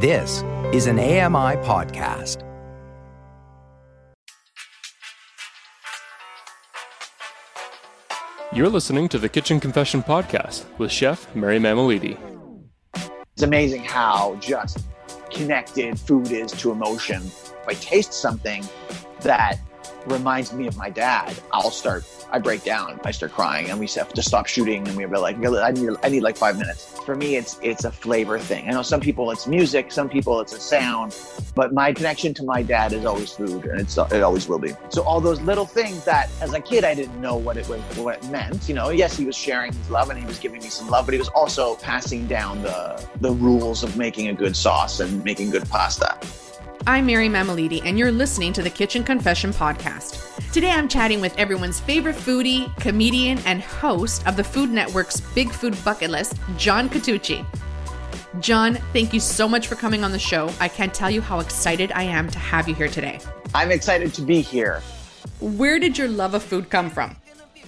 This is an AMI podcast. You're listening to the Kitchen Confession Podcast with Chef Mary Mammoliti. It's amazing how just connected food is to emotion. If I taste something that reminds me of my dad, I'll start, I break down, I start crying, and we have to stop shooting, and we're like, I need, I need like five minutes. For me, it's it's a flavor thing. I know some people it's music, some people it's a sound, but my connection to my dad is always food, and it's it always will be. So all those little things that, as a kid, I didn't know what it was, what it meant. You know, yes, he was sharing his love, and he was giving me some love, but he was also passing down the the rules of making a good sauce and making good pasta. I'm Mary Mammoliti, and you're listening to the Kitchen Confession Podcast. Today I'm chatting with everyone's favorite foodie, comedian, and host of the Food Network's Big Food Bucket List, John Catucci. John, thank you so much for coming on the show. I can't tell you how excited I am to have you here today. I'm excited to be here. Where did your love of food come from?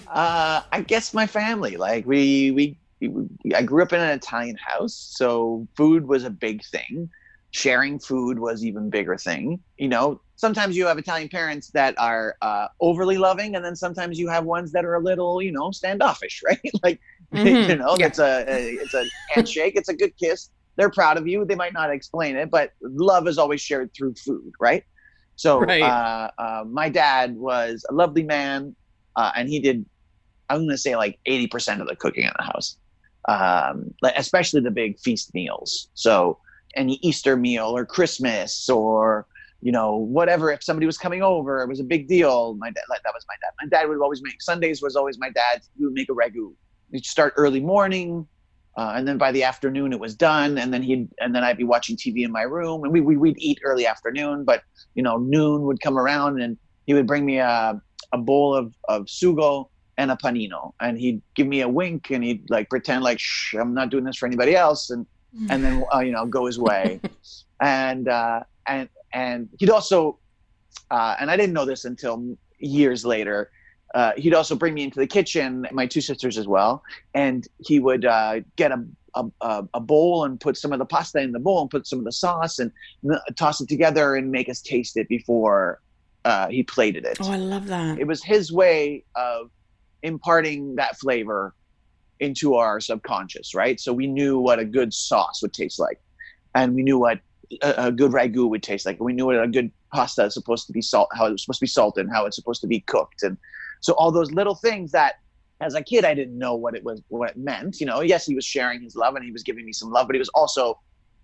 Uh, I guess my family. Like we, we, we, I grew up in an Italian house, so food was a big thing sharing food was even bigger thing you know? Sometimes you have italian parents that are uh, overly loving and then sometimes you have ones that are a little you know standoffish right? Like mm-hmm. you know yeah. it's a, a it's a handshake it's a good kiss. They're proud of you. They might not explain it but love is always shared through food right? So right. Uh, uh, my dad was a lovely man uh, and he did i'm going to say like 80% of the cooking in the house. Um, especially the big feast meals. So any Easter meal or Christmas or you know whatever. If somebody was coming over, it was a big deal. My dad, that was my dad. My dad would always make Sundays was always my dad. He would make a ragu. He'd start early morning, uh, and then by the afternoon it was done. And then he'd and then I'd be watching TV in my room, and we, we we'd eat early afternoon. But you know noon would come around, and he would bring me a a bowl of of sugo and a panino, and he'd give me a wink, and he'd like pretend like shh, I'm not doing this for anybody else, and and then uh, you know go his way. And uh, and and he'd also uh, and i didn't know this until years later uh, he'd also bring me into the kitchen my two sisters as well and he would uh, get a, a, a bowl and put some of the pasta in the bowl and put some of the sauce and toss it together and make us taste it before uh, he plated it. Oh i love that. It was his way of imparting that flavor into our subconscious, right? So we knew what a good sauce would taste like, and we knew what a, a good ragu would taste like. We knew what a good pasta is supposed to be salt, how it was supposed to be salted, and how it's supposed to be cooked, and so all those little things that, as a kid, I didn't know what it was, what it meant. You know, yes, he was sharing his love and he was giving me some love, but he was also,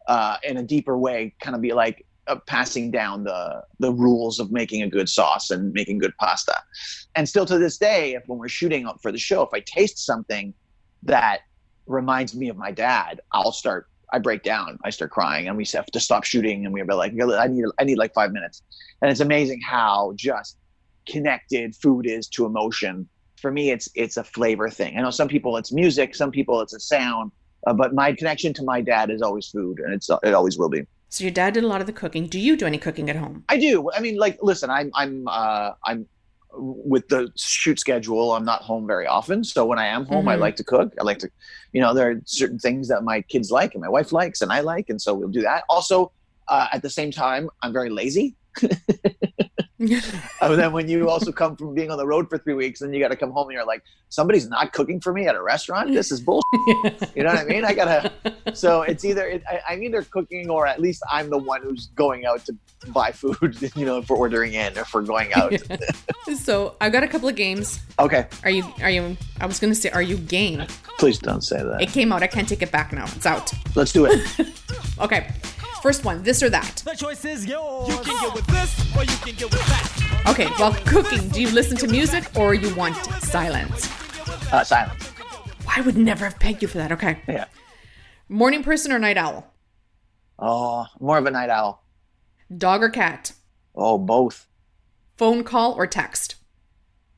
uh, in a deeper way, kind of be like, uh, passing down the the rules of making a good sauce and making good pasta. And still to this day, if when we're shooting for the show, if I taste something that reminds me of my dad, I'll start. I break down. I start crying, and we have to stop shooting. And we're like, I need, I need like five minutes. And it's amazing how just connected food is to emotion. For me, it's it's a flavor thing. I know some people it's music, some people it's a sound, uh, but my connection to my dad is always food, and it's it always will be. So your dad did a lot of the cooking. Do you do any cooking at home? I do. I mean, like, listen, I'm I'm uh, I'm with the shoot schedule, I'm not home very often. So when I am home, mm-hmm. I like to cook. I like to, you know, there are certain things that my kids like and my wife likes and I like, and so we'll do that. Also, uh, at the same time, I'm very lazy. and then when you also come from being on the road for three weeks, then you got to come home and you're like, somebody's not cooking for me at a restaurant. This is bullshit. you know what I mean? I gotta. So it's either it, I, am either cooking or at least I'm the one who's going out to buy food. You know, for ordering in or for going out. so I've got a couple of games. Okay. Are you? Are you? I was gonna say, are you game? Please don't say that. It came out. I can't take it back now. It's out. Let's do it. okay. First one, this or that. The choice is yours. You can get with this or you can get with that. Okay, while cooking, do you listen to music or you want silence? Uh, silence. I would never have pegged you for that. Okay. Yeah. Morning person or night owl? Oh, more of a night owl. Dog or cat? Oh, both. Phone call or text?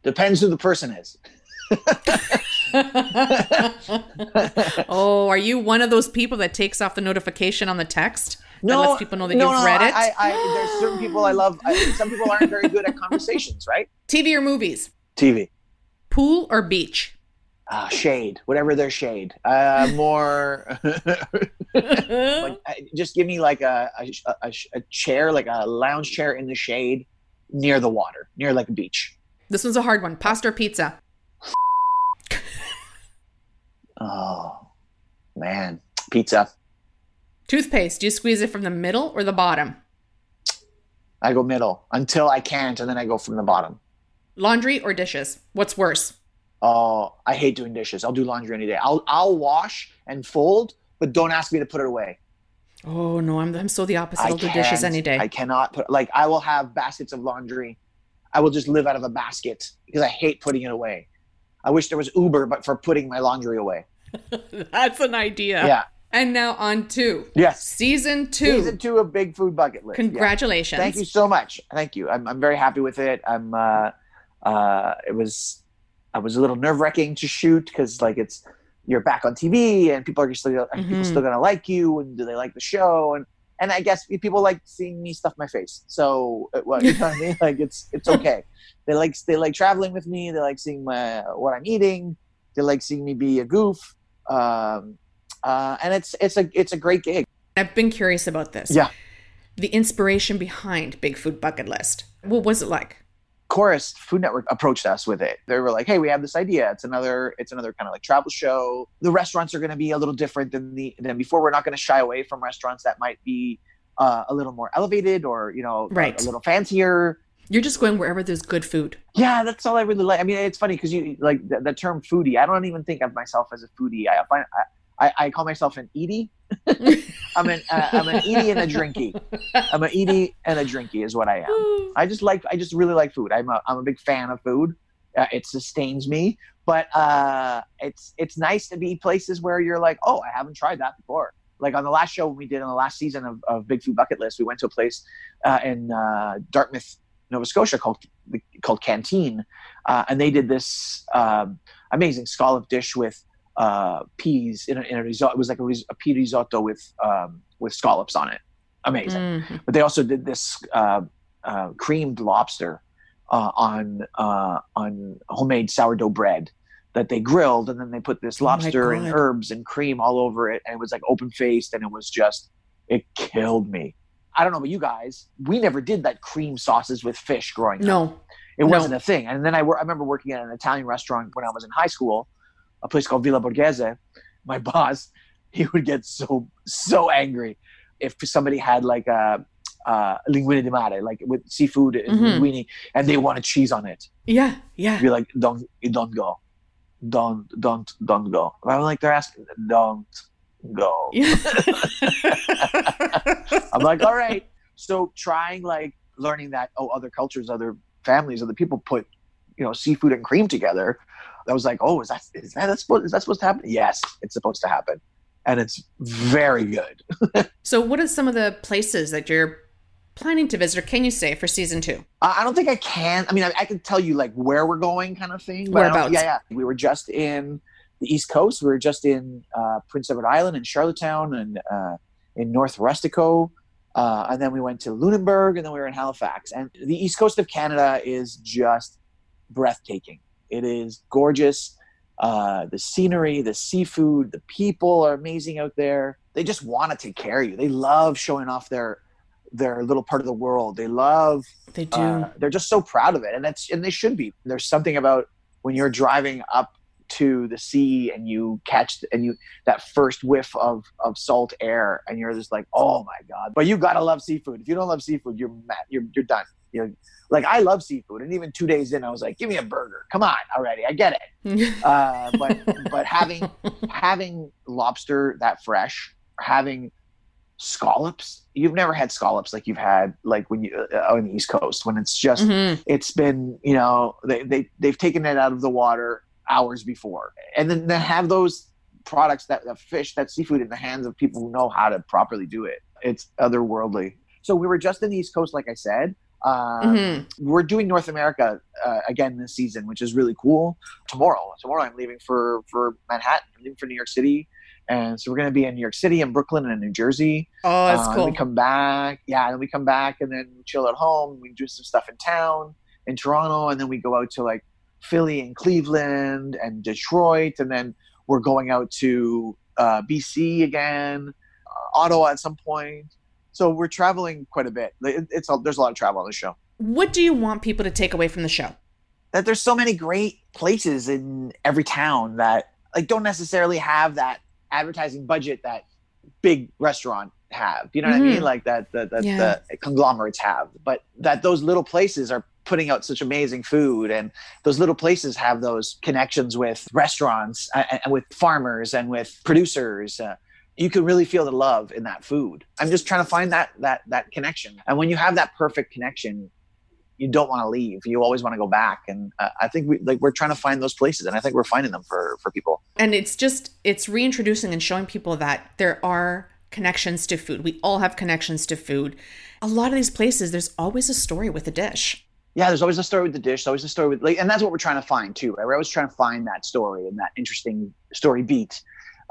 Depends who the person is. oh, are you one of those people that takes off the notification on the text? No, lets people know that no, you've no, read it. I, I, there's certain people I love. I, some people aren't very good at conversations, right? TV or movies? TV. Pool or beach? uh, shade, whatever their shade. Uh, more like uh, just give me like a a, a a chair, like a lounge chair in the shade near the water, near like a beach. this one's a hard one. Pasta or pizza? Oh man, pizza. Toothpaste. Do you squeeze it from the middle or the bottom? I go middle until I can't, and then I go from the bottom. Laundry or dishes? What's worse? Oh, I hate doing dishes. I'll do laundry any day. I'll I'll wash and fold, but don't ask me to put it away. Oh no, I'm I'm so the opposite. I I'll do dishes any day. I cannot put like I will have baskets of laundry. I will just live out of a basket because I hate putting it away. I wish there was Uber, but for putting my laundry away. That's an idea. Yeah. And now on to Yes. season two. Season two of Big Food Bucket List. Yeah. Congratulations. Thank you so much. Thank you. I'm, I'm very happy with it. I'm. Uh, uh, it was. I was a little nerve wracking to shoot because like it's you're back on TV and people are still are people still gonna like you and do they like the show and and I guess people like seeing me stuff my face. So what you know what I mean? Like it's it's okay. They like they like traveling with me. They like seeing my what I'm eating. They like seeing me be a goof. Um, uh, and it's it's a it's a great gig. I've been curious about this. Yeah. The inspiration behind Big Food Bucket List. What was it like? Corus Food Network approached us with it. They were like, "Hey, we have this idea. It's another, it's another kind of like travel show. The restaurants are going to be a little different than the than before. We're not going to shy away from restaurants that might be uh, a little more elevated or you know, a- Right. a, little fancier. You're just going wherever there's good food. Yeah, that's all I really like. I mean, it's funny because you like the, the term foodie. I don't even think of myself as a foodie. I find I, I, call myself an edie. I'm an uh, I'm an edie and a drinky. I'm an edie and a drinky is what I am. I just like I just really like food. I'm a I'm a big fan of food. Uh, it sustains me, but uh, it's it's nice to be places where you're like, oh, I haven't tried that before. Like on the last show we did on the last season of, of Big Food Bucket List, we went to a place uh, in uh, Dartmouth, Nova Scotia called called Canteen, uh, and they did this um, amazing scallop dish with uh, peas in a, in a risotto. It was like a, ris- a pea risotto with um, with scallops on it. Amazing Mhm. but they also did this uh, uh, creamed lobster uh, on uh, on homemade sourdough bread that they grilled, and then they put this Oh lobster and herbs and cream all over it, and it was like open faced, and it was just it killed me. I don't know about you guys. We never did that cream sauces with fish growing up. No. It wasn't a thing. And then I, I remember working at an Italian restaurant when I was in high school, a place called Villa Borghese. My boss, he would get so so angry if somebody had like a uh, linguine di mare, like with seafood and Mhm. linguine, and they wanted cheese on it. Yeah. Yeah. Be like, "Don't, don't go, don't, don't, don't go." I'm like, they're asking, "Don't go." Yeah. I'm like, all right. So trying like learning that oh other cultures, other families, other people put you know seafood and cream together. I was like, oh, is that is that that's supposed is that supposed to happen? Yes, it's supposed to happen, and it's very good. so, what are some of the places that you're planning to visit, or can you say for season two? I I don't think I can. I mean, I, I can tell you like where we're going, kind of thing. Whereabouts? Yeah, yeah. We were just in the East Coast. We were just in uh, Prince Edward Island and Charlottetown and uh, in North Rustico. Uh, and then we went to Lunenburg and then we were in Halifax. And the East Coast of Canada is just breathtaking. It is gorgeous. Uh, the scenery, the seafood, the people are amazing out there. They just want to take care of you. They love showing off their their little part of the world. They love They do. uh, they're just so proud of it, and that's and they should be. There's something about when you're driving up to the sea and you catch and you that first whiff of of salt air, and you're just like, oh my god! But you gotta love seafood. If you don't love seafood, you're mad. You're you're done. You're like I love seafood, and even two days in, I was like, give me a burger. Come on, already. I get it. Uh, but but having having lobster that fresh, having scallops. You've never had scallops like you've had like when you uh, on the East Coast when it's just Mhm. it's been you know they they they've taken it out of the water hours before, and then to have those products that the fish that seafood in the hands of people who know how to properly do it. It's otherworldly. So we were just in the East Coast, like I said. Um, Mhm. we're doing North America uh, again this season, which is really cool. Tomorrow, tomorrow I'm leaving for for Manhattan. I'm leaving for New York City, and so we're going to be in New York City and Brooklyn and New Jersey. Oh, that's Uh, cool. We come back, yeah, and we come back and then chill at home. We do some stuff in town in Toronto, and then we go out to like Philly and Cleveland and Detroit, and then we're going out to uh, BC again, uh, Ottawa at some point. So we're traveling quite a bit. It's a, there's a lot of travel on the show. What do you want people to take away from the show? That there's so many great places in every town that like don't necessarily have that advertising budget that big restaurant have. You know what I mean? Like that that, that Yeah. the conglomerates have. But that those little places are putting out such amazing food and those little places have those connections with restaurants and, and with farmers and with producers. Uh, you can really feel the love in that food. I'm just trying to find that that that connection. And when you have that perfect connection, you don't want to leave. You always want to go back. And uh, I think we like we're trying to find those places, and I think we're finding them for for people. And it's just it's reintroducing and showing people that there are connections to food. We all have connections to food. A lot of these places there's always a story with a dish. Yeah, there's always a story with the dish. There's always a story with like, and that's what we're trying to find too. Right? We're always trying to find that story and that interesting story beat.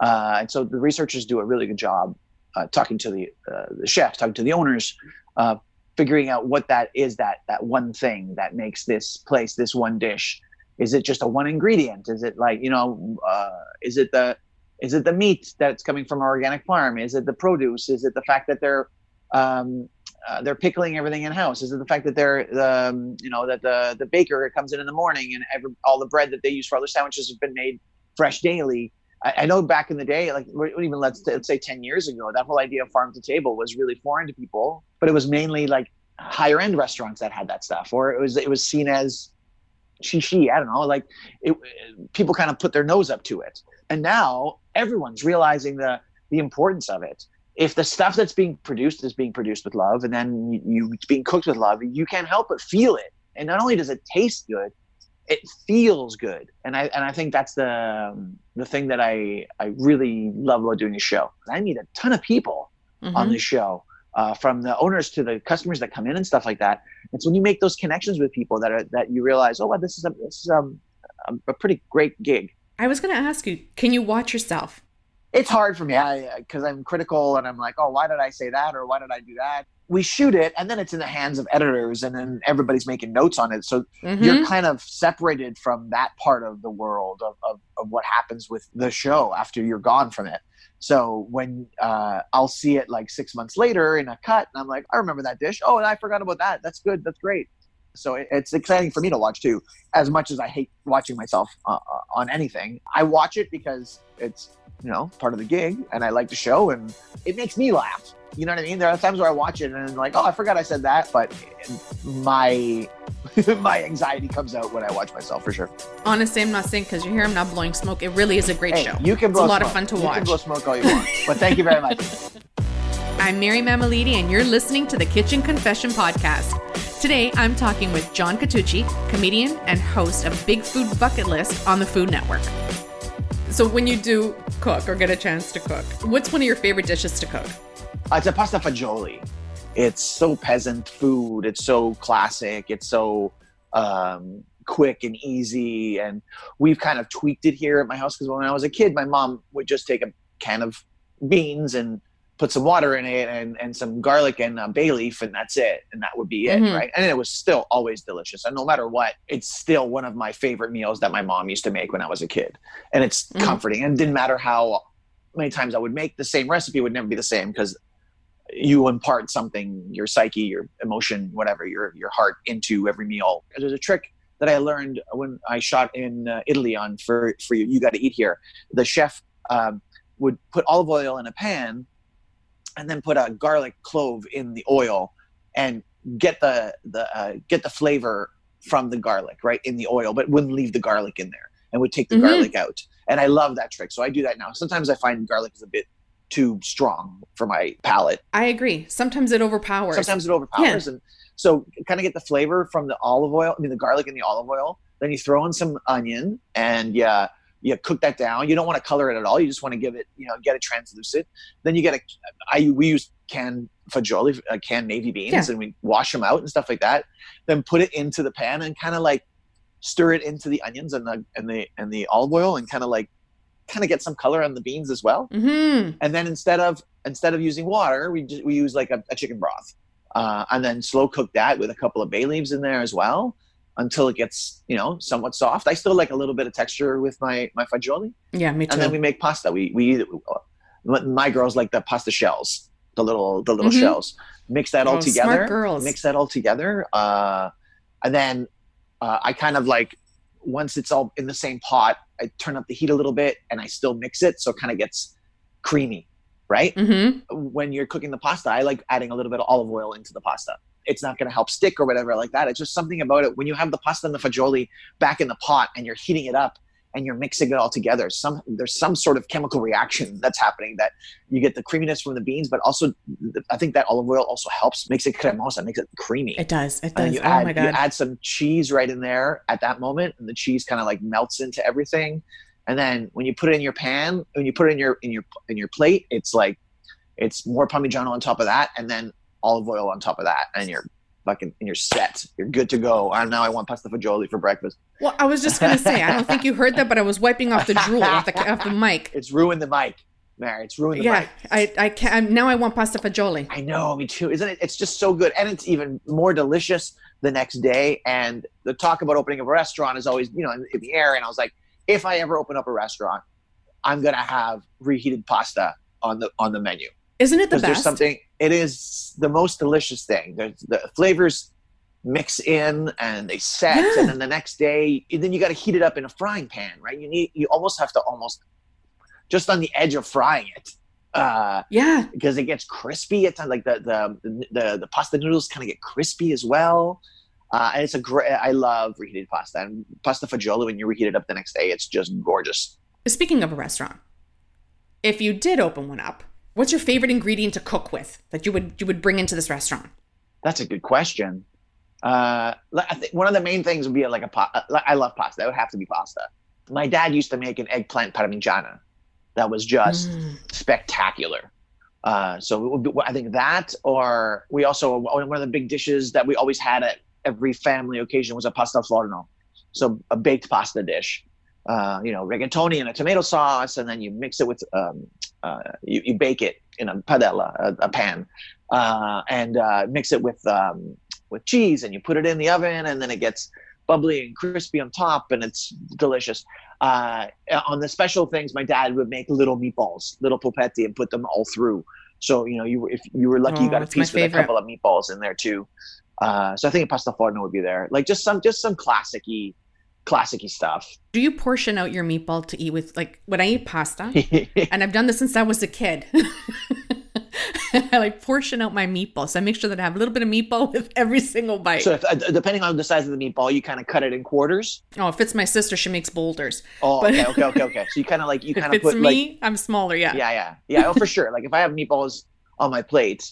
Uh, and so the researchers do a really good job uh, talking to the uh, the chefs, talking to the owners, uh, figuring out what that is that that one thing that makes this place this one dish. Is it just a one ingredient? Is it like you know? Uh, is it the is it the meat that's coming from an organic farm? Is it the produce? Is it the fact that they're um, uh, they're pickling everything in house? Is it the fact that they're um, you know that the the baker comes in in the morning and every, all the bread that they use for all their sandwiches has been made fresh daily? I, I know back in the day, like even let's, let's say ten years ago, that whole idea of farm to table was really foreign to people, but it was mainly like higher end restaurants that had that stuff, or it was it was seen as shishi. I don't know, like it, people kind of put their nose up to it, and now everyone's realizing the the importance of it if the stuff that's being produced is being produced with love and then you, you it's being cooked with love you can't help but feel it and not only does it taste good it feels good and i and i think that's the um, the thing that i i really love about doing a show i meet a ton of people on Mhm. the show uh, from the owners to the customers that come in and stuff like that it's when you make those connections with people that are that you realize oh wow, this is a this is um, a, a pretty great gig I was going to ask you, can you watch yourself? It's hard for me because I'm critical and I'm like, oh, why did I say that or why did I do that? We shoot it and then it's in the hands of editors and then everybody's making notes on it. So Mhm. you're kind of separated from that part of the world of, of, of what happens with the show after you're gone from it. So when uh, I'll see it like six months later in a cut and I'm like, I remember that dish. Oh, and I forgot about that. That's good. That's great. So it, it's exciting for me to watch too, as much as I hate watching myself uh, uh, on anything. I watch it because it's you know part of the gig and I like the show and it makes me laugh. You know what I mean? There are times where I watch it and I'm like, oh, I forgot I said that, but my my anxiety comes out when I watch myself for sure. Honestly, I'm not saying because you hear I'm not blowing smoke. It really is a great Hey, show. you can It's a blow lot of fun to You watch. You can blow smoke all you want, but thank you very much. I'm Mary Mammoliti, and you're listening to the Kitchen Confession Podcast. Today, I'm talking with John Catucci, comedian and host of Big Food Bucket List on the Food Network. So, when you do cook or get a chance to cook, what's one of your favorite dishes to cook? Uh, it's a pasta fagioli. It's so peasant food. It's so classic. It's so um, quick and easy. And we've kind of tweaked it here at my house because when I was a kid, my mom would just take a can of beans and put some water in it and, and some garlic and uh, bay leaf, and that's it. And that would be it, Mhm. right? And it was still always delicious. And no matter what, it's still one of my favorite meals that my mom used to make when I was a kid. And it's Mhm. comforting. And it didn't matter how many times I would make the same recipe would never be the same because you impart something, your psyche, your emotion, whatever, your your heart into every meal. There's a trick that I learned when I shot in uh, Italy on for for you. You got to eat here. The chef um, would put olive oil in a pan, and then put a garlic clove in the oil, and get the the uh, get the flavor from the garlic right in the oil, but wouldn't leave the garlic in there, and would take the Mhm. garlic out. And I love that trick, so I do that now. Sometimes I find garlic is a bit too strong for my palate. I agree. Sometimes it overpowers. Sometimes it overpowers, and so kind of get the flavor from the olive oil. I mean, the garlic and the olive oil. Then you throw in some onion, and yeah, you cook that down. You don't want to color it at all. You just want to give it, you know, get it translucent. Then you get a. I we use canned fagioli, uh, canned navy beans, Yeah. and we wash them out and stuff like that. Then put it into the pan and kind of like stir it into the onions and the and the and the olive oil, and kind of like kind of get some color on the beans as well hmm and then instead of instead of using water we just, we use like a, a chicken broth uh, and then slow cook that with a couple of bay leaves in there as well until it gets you know somewhat soft. I still like a little bit of texture with my my fagioli, Yeah, me too. and then we make pasta. We we eat it- my- my girls like the pasta shells, the little the little Mhm. shells. Mix that all Oh, together. smart girls. Mix that all together, uh, and then uh, I kind of like once it's all in the same pot, I turn up the heat a little bit, and I still mix it so it kind of gets creamy, right? hmm when you're cooking the pasta, I like adding a little bit of olive oil into the pasta. It's not going to help stick or whatever like that. It's just something about it. When you have the pasta and the fagioli back in the pot and you're heating it up and you're mixing it all together, some there's some sort of chemical reaction that's happening that you get the creaminess from the beans, but also I think that olive oil also helps makes it cremosa, makes it creamy. It does. It does. you Oh add my you add some cheese right in there at that moment, and the cheese kind of like melts into everything. And then when you put it in your pan, when you put it in your in your in your plate, it's like it's more parmigiano on top of that, and then olive oil on top of that, and you're fucking and you're set. You're good to go. And now I want pasta fagioli for breakfast. Well, I was just gonna say, I don't think you heard that, but I was wiping off the drool off the, off the mic. It's ruined the mic, Mary. It's ruined the Yeah, mic. I I can't. Now I want pasta fagioli. I know, me too. Isn't it? It's just so good, and it's even more delicious the next day. And the talk about opening up a restaurant is always, you know, in, in the air. And I was like, if I ever open up a restaurant, I'm gonna have reheated pasta on the on the menu Isn't it the because there's something. It is the most delicious thing. There's the flavors mix in and they set, Yeah. and then the next day, then you got to heat it up in a frying pan, right? You need, you almost have to almost just on the edge of frying it. Uh, Yeah, because it gets crispy at times. Like the the the, the pasta noodles kind of get crispy as well. Uh, and it's a great. I love reheated pasta and pasta fagioli. When you reheat it up the next day, it's just gorgeous. Speaking of a restaurant, if you did open one up, what's your favorite ingredient to cook with that you would you would bring into this restaurant? That's a good question. Uh, I think one of the main things would be like a pasta. I love pasta. It would have to be pasta. My dad used to make an eggplant parmigiana that was just Mm. spectacular. Uh, so it would be, I think that, or we also one of the big dishes that we always had at every family occasion was a pasta al forno, so a baked pasta dish. Uh, you know, rigatoni and a tomato sauce, and then you mix it with um, uh, you, you bake it in a padella, a, a pan, uh, and uh, mix it with um, with cheese, and you put it in the oven, and then it gets bubbly and crispy on top, and it's delicious. Uh, on the special things, my dad would make little meatballs, little polpetti, and put them all through. So you know, you if you were lucky, you Oh, got a piece with a couple of meatballs in there too. Uh, so I think a pasta forno would be there, like just some just some classicy, classicy stuff. Do you portion out your meatball to eat with like when I eat pasta? and I've done this since I was a kid. I like portion out my meatball, so I make sure that I have a little bit of meatball with every single bite. so if, uh, depending on the size of the meatball, you kind of cut it in quarters. oh, if it's my sister, she makes boulders. Oh, okay, okay, okay, okay. So you kind of like you kind of put me, like I'm smaller. Yeah. yeah, yeah, yeah. Oh, for sure. Like if I have meatballs on my plate,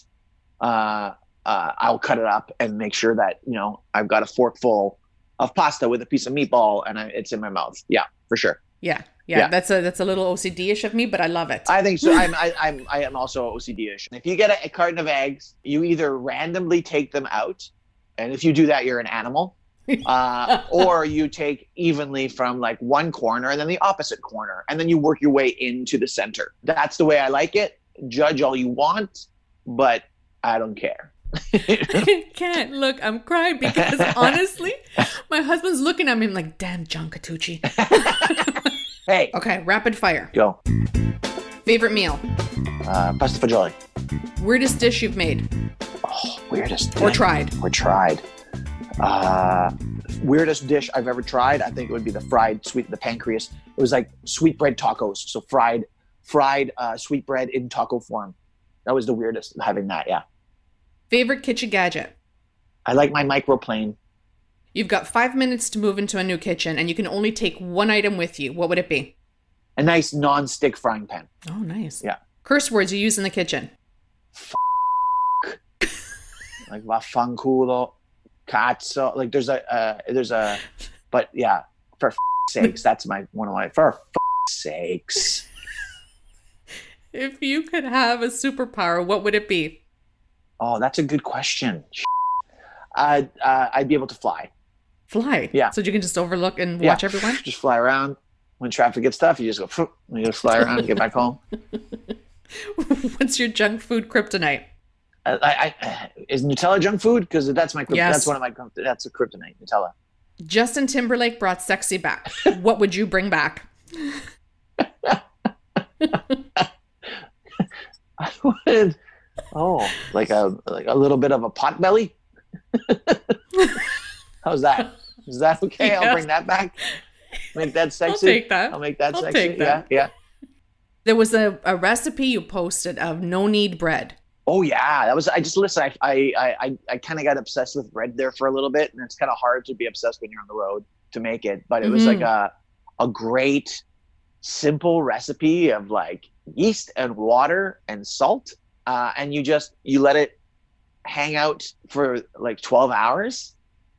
uh, uh, I'll cut it up and make sure that you know I've got a fork full of pasta with a piece of meatball and I, it's in my mouth. Yeah, for sure. Yeah, yeah, Yeah. That's a that's a little OCD-ish of me, but I love it. I think so. I'm I, I'm I am also OCD-ish. If you get a, a carton of eggs, you either randomly take them out, and if you do that, you're an animal. uh, or you take evenly from like one corner and then the opposite corner, and then you work your way into the center. That's the way I like it. Judge all you want, but I don't care. I can't look. I'm crying because honestly, my husband's looking at me. I'm like, damn, John Catucci. hey, Okay, rapid fire. go. Favorite meal. Uh, pasta fagioli. Weirdest dish you've made Oh, weirdest. or tried. Or tried. Uh, weirdest dish I've ever tried. I think it would be the fried sweet, the pancreas. It was like sweetbread tacos. So fried, fried uh, sweetbread in taco form. That was the weirdest having that. Yeah. Favorite kitchen gadget. I like my microplane. You've got five minutes to move into a new kitchen, and you can only take one item with you. What would it be? A nice non-stick frying pan. Oh, nice. Yeah. Curse words you use in the kitchen. Like vaffanculo, cazzo. Like there's a, uh, there's a, but yeah, for sakes, that's my one of my for sakes. If you could have a superpower, what would it be? Oh, that's a good question. I'd, uh, I'd be able to fly. Fly. Yeah. So you can just overlook and Yeah. watch everyone. Just fly around. When traffic gets tough, you just go, you just fly around and get back home. What's your junk food kryptonite? I, I, is Nutella junk food? Because that's my, Yes. that's one of my, that's a kryptonite, Nutella. Justin Timberlake brought sexy back. what would you bring back? I would. Oh, like a like a little bit of a pot belly. How's that? Is that okay? Yeah. I'll bring that back. Make that sexy. I'll take that. I'll make that I'll sexy. take that. Yeah, yeah. There was a, a recipe you posted of no knead bread. Oh yeah, that was. I just listen. I I I I, kind of got obsessed with bread there for a little bit, and it's kind of hard to be obsessed when you're on the road to make it. But it was Mhm. like a a great, simple recipe of like yeast and water and salt, uh, and you just you let it hang out for like 12 hours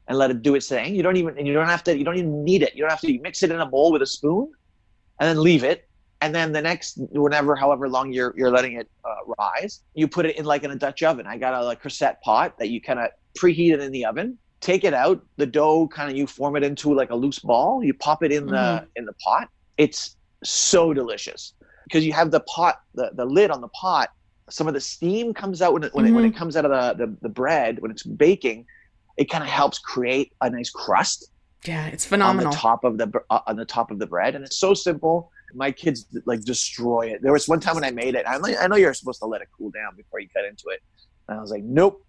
and let it do its thing. You don't even and you don't have to. You don't even knead it. You don't have to mix it in a bowl with a spoon, and then leave it and then the next whenever however long you're you're letting it uh, rise you put it in like in a dutch oven i got a like Creuset pot that you kind of preheat it in the oven take it out the dough kind of you form it into like a loose ball you pop it in the in the pot it's so delicious because you have the pot the, the lid on the pot some of the steam comes out when it when, it, when it comes out of the, the the bread when it's baking it kind of helps create a nice crust Yeah, it's phenomenal on the top of the uh, on the top of the bread, and it's so simple. My kids like destroy it. There was one time when I made it. I know, I know you're supposed to let it cool down before you cut into it, and I was like, nope,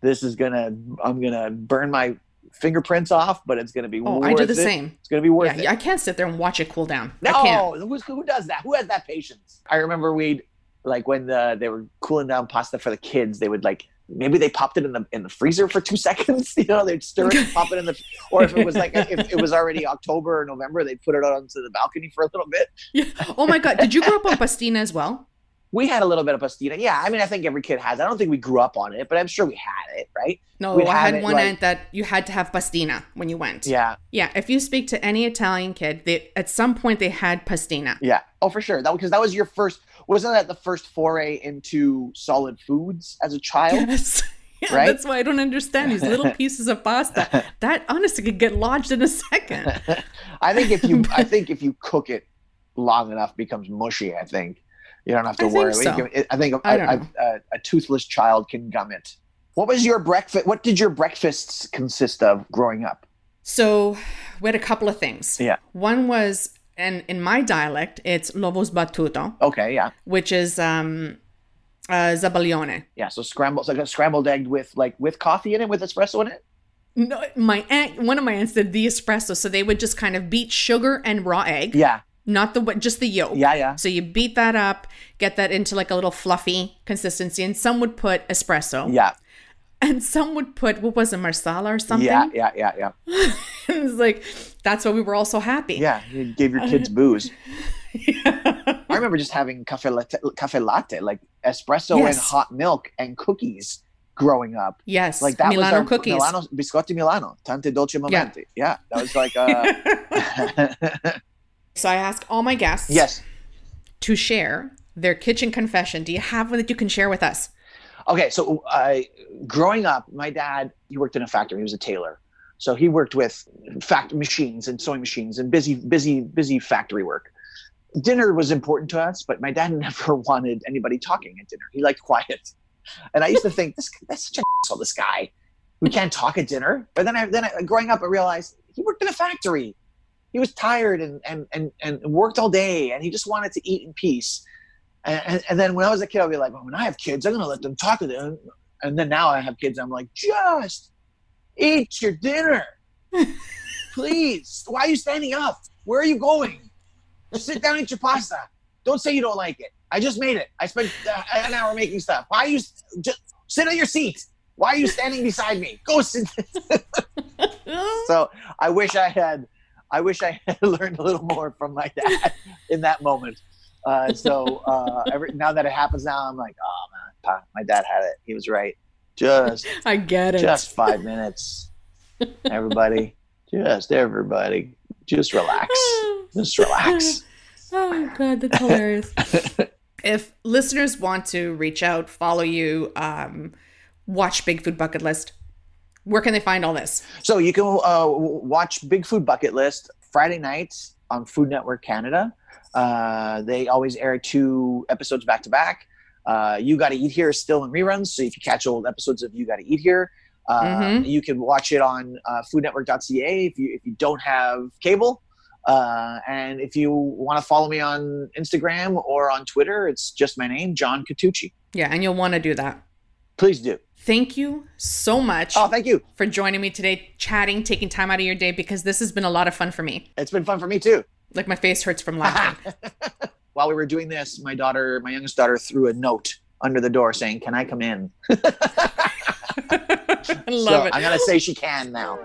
this is gonna I'm gonna burn my fingerprints off, but it's gonna be Oh, worth I do the it. same. It's gonna be worth Yeah, it. I can't sit there and watch it cool down. I can't. No, who's, who does that? Who has that patience? I remember we'd like when the, they were cooling down pasta for the kids. They would like maybe they popped it in the in the freezer for two seconds. You know, they'd stir it, and pop it in the. Or if it was like if it was already October or November, they'd put it out onto the balcony for a little bit. Yeah. Oh my god, did you grow up on pastina as well? We had a little bit of pastina. Yeah, I mean, I think every kid has. I don't think we grew up on it, but I'm sure we had it, right? No, We'd I had it, one like- aunt that you had to have pastina when you went. Yeah, Yeah, if you speak to any Italian kid, they at some point they had pastina. yeah. Oh, for sure. That because that was your first. Wasn't that the first foray into solid foods as a child? Yes. Yeah, Right? that's why I don't understand these little pieces of pasta. That honestly could get lodged in a second. I think if you, I think if you cook it long enough, it becomes mushy. I think you don't have to I think worry. so. Can- I think a, I don't a, a, a toothless child can gum it. What was your breakfast? What did your breakfasts consist of growing up? So we had a couple of things. Yeah. One was, and in my dialect, it's lovo sbattuto, Okay, yeah, which is um, uh, zabaglione. yeah. So scrambled, so like a scrambled egg with like with coffee in it, with espresso in it. No, my aunt, one of my aunts did the espresso, so they would just kind of beat sugar and raw egg, Yeah, not the just the yolk. yeah, yeah. So you beat that up, get that into like a little fluffy consistency, and some would put espresso, Yeah, and some would put what was it, marsala or something. yeah, yeah, yeah, yeah. it was like that's why we were all so happy. Yeah, you gave your kids booze. I remember just having cafe latte, cafe latte like espresso and hot milk and cookies growing up. Yes, Like that Milano was our cookies. Milano biscotti Milano, tante dolce momenti. Yeah, that was like uh so I ask all my guests yes. to share their kitchen confession. Do you have one that you can share with us? Okay, so I growing up, my dad he worked in a factory. He was a tailor, so he worked with fact machines and sewing machines and busy, busy, busy factory work. Dinner was important to us, but my dad never wanted anybody talking at dinner. He liked quiet, and I used to think this that's such an asshole. This guy, we can't talk at dinner. But then, I, then I, growing up, I realized he worked in a factory. He was tired and and and and worked all day, and he just wanted to eat in peace. And, and, then when I was a kid, I'd be like, well, when I have kids, I'm going to let them talk to them. And then now I have kids, I'm like, just eat your dinner. Please. Why are you standing up? Where are you going? Just sit down and eat your pasta. Don't say you don't like it. I just made it. I spent uh, an hour making stuff. Why are you just sit on your seat? Why are you standing beside me? Go sit. so I wish I had, I wish I had learned a little more from my dad in that moment. Uh, so uh, every, now that it happens now, I'm like, oh man, my dad had it. He was right. Just, I get it. just five minutes. Everybody, just everybody, just relax. Just relax. Oh my god, that's hilarious. if listeners want to reach out, follow you, um, watch Big Food Bucket List, where can they find all this? So you can uh, watch Big Food Bucket List Friday nights on Food Network Canada. Uh, they always air two episodes back to back. Uh, You Got to Eat Here is still in reruns, so if you catch old episodes of You Got to Eat Here, Uh, Mhm. You can watch it on uh, foodnetwork.ca if you if you don't have cable. Uh, and if you want to follow me on Instagram or on Twitter, it's just my name, John Catucci. Yeah, and you'll want to do that. Please do. Thank you so much Oh, thank you. for joining me today, chatting, taking time out of your day because this has been a lot of fun for me. It's been fun for me too. Like my face hurts from laughing. While we were doing this, my daughter, my youngest daughter, threw a note under the door saying, "Can I come in?" I love so it. I'm gonna say she can now.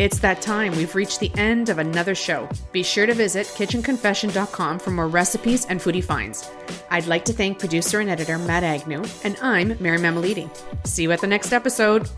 It's that time. We've reached the end of another show. Be sure to visit kitchenconfession.com for more recipes and foodie finds. I'd like to thank producer and editor Matt Agnew, and I'm Mary Mammoliti. See you at the next episode.